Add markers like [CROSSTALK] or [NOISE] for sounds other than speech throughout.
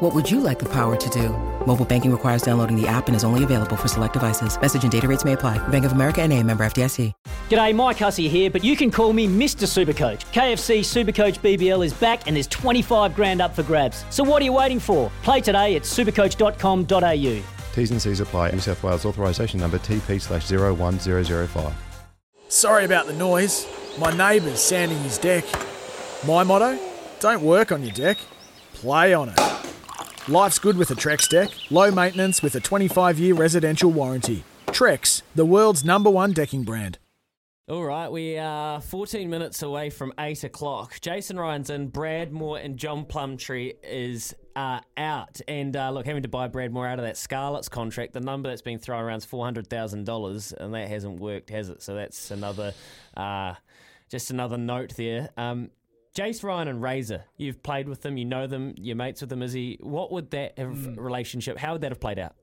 What would you like the power to do? Mobile banking requires downloading the app and is only available for select devices. Message and data rates may apply. Bank of America and a member FDIC. G'day, Mike Hussey here, but you can call me Mr. Supercoach. KFC Supercoach BBL is back and there's 25 grand up for grabs. So what are you waiting for? Play today at supercoach.com.au. T's and C's apply. New South Wales authorisation number TP slash 01005. Sorry about the noise. My neighbour's sanding his deck. My motto? Don't work on your deck, play on it. Life's good with a Trex deck. Low maintenance with a 25 year residential warranty. Trex, the world's number one decking brand. All right, we are 14 minutes away from 8 o'clock. Jason Ryan's in, Brad Mooar and John Plumtree is uh, out. And uh, look, having to buy Brad Mooar out of that Scarlets contract, the number that's been thrown around is $400,000, and that hasn't worked, has it? So that's another, uh, just another note there. Um, Jace Ryan and Razor, you've played with them, you know them, you're mates with them. Is he? What would that have, Mm. relationship? How would that have played out?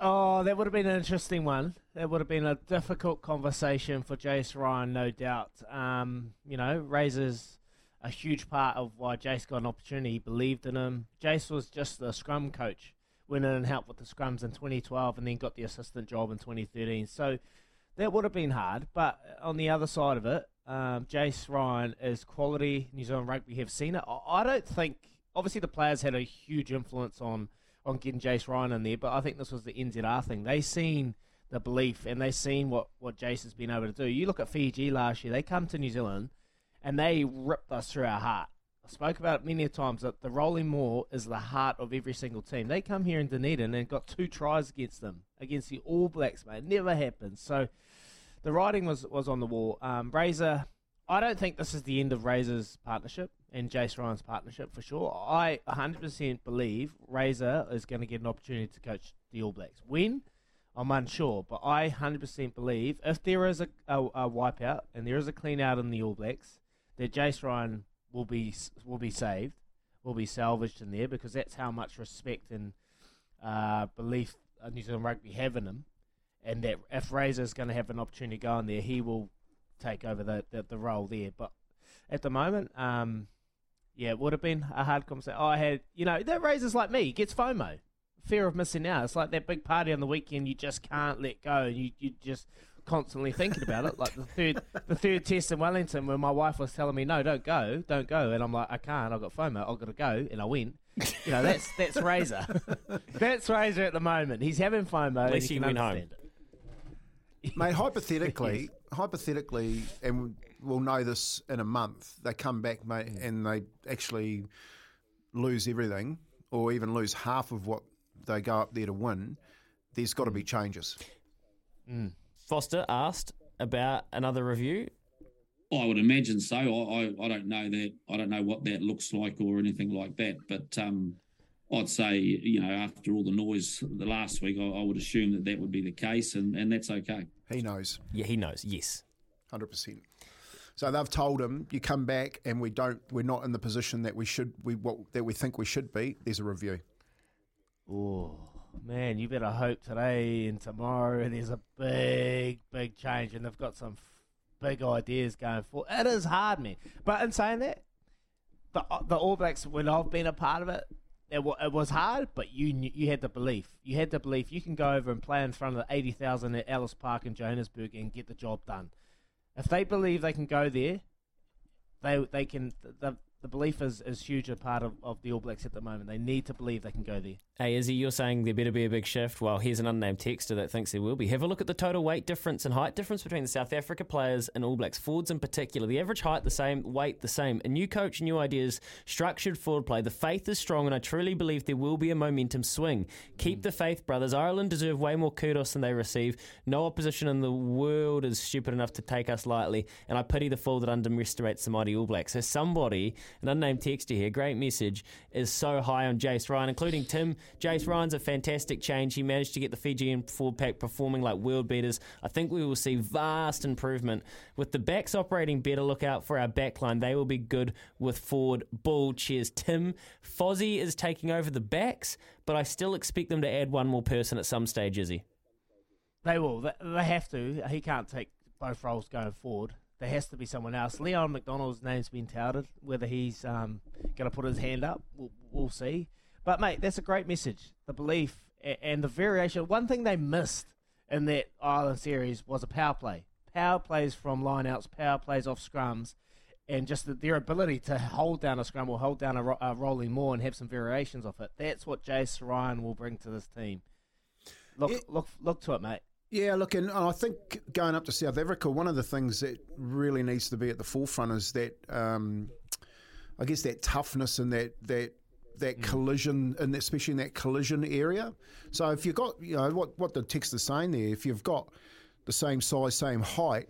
Oh, that would have been an interesting one. That would have been a difficult conversation for Jace Ryan, no doubt. Um, you know, Razor's a huge part of why Jace got an opportunity. He believed in him. Jace was just the scrum coach, went in and helped with the scrums in 2012 and then got the assistant job in 2013. So that would have been hard. But on the other side of it, um, Jace Ryan is quality. New Zealand rugby We have seen it. I- don't think, obviously, the players had a huge influence on on getting Jace Ryan in there, but I think this was the NZR thing. They seen the belief and they seen what, what Jace has been able to do. You look at Fiji last year, they come to New Zealand and they ripped us through our heart. I spoke about it many times that the Rolling maul is the heart of every single team. They come here in Dunedin and got two tries against them, against the All Blacks, mate. It never happens. So the writing was, was on the wall. Um, Razor, I don't think this is the end of Razor's partnership and Jace Ryan's partnership for sure. I 100% believe Razor is going to get an opportunity to coach the All Blacks. When? I'm unsure, but I 100% believe if there is a, a, a wipeout and there is a clean out in the All Blacks, that Jace Ryan will be will be saved, will be salvaged in there because that's how much respect and uh, belief uh, New Zealand rugby have in him, and that if Razor's going to have an opportunity to go in there, he will take over the, the, the role there. But at the moment, um, yeah, it would have been a hard conversation. I had, you know, that Razor's like me, he gets FOMO, fear of missing out. It's like that big party on the weekend you just can't let go. You you just constantly thinking about it. Like the third the third test in Wellington, where my wife was telling me, "No, don't go, don't go," and I'm like, "I can't. I've got FOMO. I've got to go," and I went. You know, that's that's Razor. [LAUGHS] that's Razor at the moment. He's having FOMO. At least he went home. it. [LAUGHS] Mate, hypothetically, hypothetically, and we'll know this in a month, they come back, mate, and they actually lose everything, or even lose half of what they go up there to win. There's got to be changes. Foster asked about another review. I would imagine so. I, I, I don't know that. I don't know what that looks like or anything like that. But um, I'd say, you know, after all the noise the last week, I, I would assume that that would be the case, and, and that's okay. He knows, Yeah, he knows. Yes. hundred percent. So they've told him, you come back, and we don't, we're not in the position that we should, we what that we think we should be. There's a review. Oh man, you better hope today and tomorrow there's a big, big change, and they've got some f- big ideas going for. It is hard, man. But in saying that, the the All Blacks, when I've been a part of it, it, wa- it was hard, but you you had the belief. You had the belief you can go over and play in front of the eighty thousand at Ellis Park in Johannesburg and get the job done. If they believe they can go there, they they can. The, the belief is, is huge a part of, of the All Blacks at the moment. They need to believe they can go there. Hey, Izzy, you're saying there better be a big shift. Well, here's an unnamed texter that thinks there will be. Have a look at the total weight difference and height difference between the South Africa players and All Blacks forwards in particular. The average height the same, weight the same. A new coach, new ideas, structured forward play. The faith is strong, and I truly believe there will be a momentum swing. Keep the faith, brothers. Ireland deserve way more kudos than they receive. No opposition in the world is stupid enough to take us lightly, and I pity the fool that underestimates the mighty All Blacks. So somebody, an unnamed texter here, great message, is so high on Jace Ryan, including Tim. Jace Ryan's a fantastic change. He managed to get the Fijian forward pack performing like world beaters. I think we will see vast improvement. With the backs operating better, look out for our backline. They will be good with forward ball. Cheers, Tim. Fozzie is taking over the backs, but I still expect them to add one more person at some stage, Izzy. They will. They have to. He can't take both roles going forward. There has to be someone else. Leon MacDonald's name's been touted. Whether he's um, going to put his hand up, we'll, we'll, see. But mate, that's a great message. The belief and the variation. One thing they missed in that Ireland series was a power play. Power plays from lineouts, power plays off scrums, and just the, their ability to hold down a scrum or hold down a, ro- a rolling maul and have some variations of it. That's what Jace Ryan will bring to this team. Look, it, look, look to it, mate. Yeah, look, and I think going up to South Africa, one of the things that really needs to be at the forefront is that, um, I guess, that toughness and that that that mm. collision, and especially in that collision area. So if you've got, you know, what what the text is saying there, if you've got the same size, same height,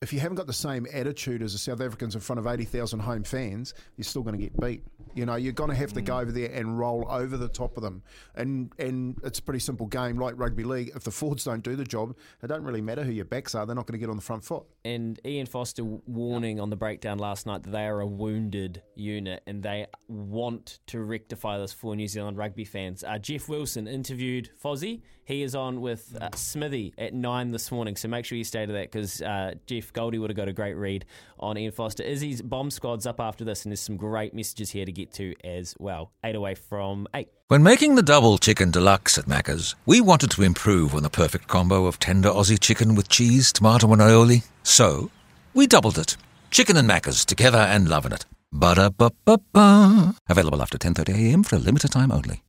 if you haven't got the same attitude as the South Africans in front of 80,000 home fans, you're still going to get beat. You know, you're going to have to go mm. over there and roll over the top of them. And and it's a pretty simple game like rugby league. If the forwards don't do the job, it don't really matter who your backs are. They're not going to get on the front foot. And Ian Foster warning on the breakdown last night that they are a wounded unit and they want to rectify this for New Zealand rugby fans. Uh, Jeff Wilson interviewed Fozzie. He is on with uh, Smithy at nine this morning, so make sure you stay to that because uh, Goldie would have got a great read on Ian Foster. Izzy's bomb squad's up after this, and there's some great messages here to get to as well. Eight away from eight. When making the double chicken deluxe at Macca's, we wanted to improve on the perfect combo of tender Aussie chicken with cheese, tomato, and aioli. So, we doubled it. Chicken and Macca's together and loving it. Ba-da-ba-ba-ba. Available after 10.30am for a limited time only.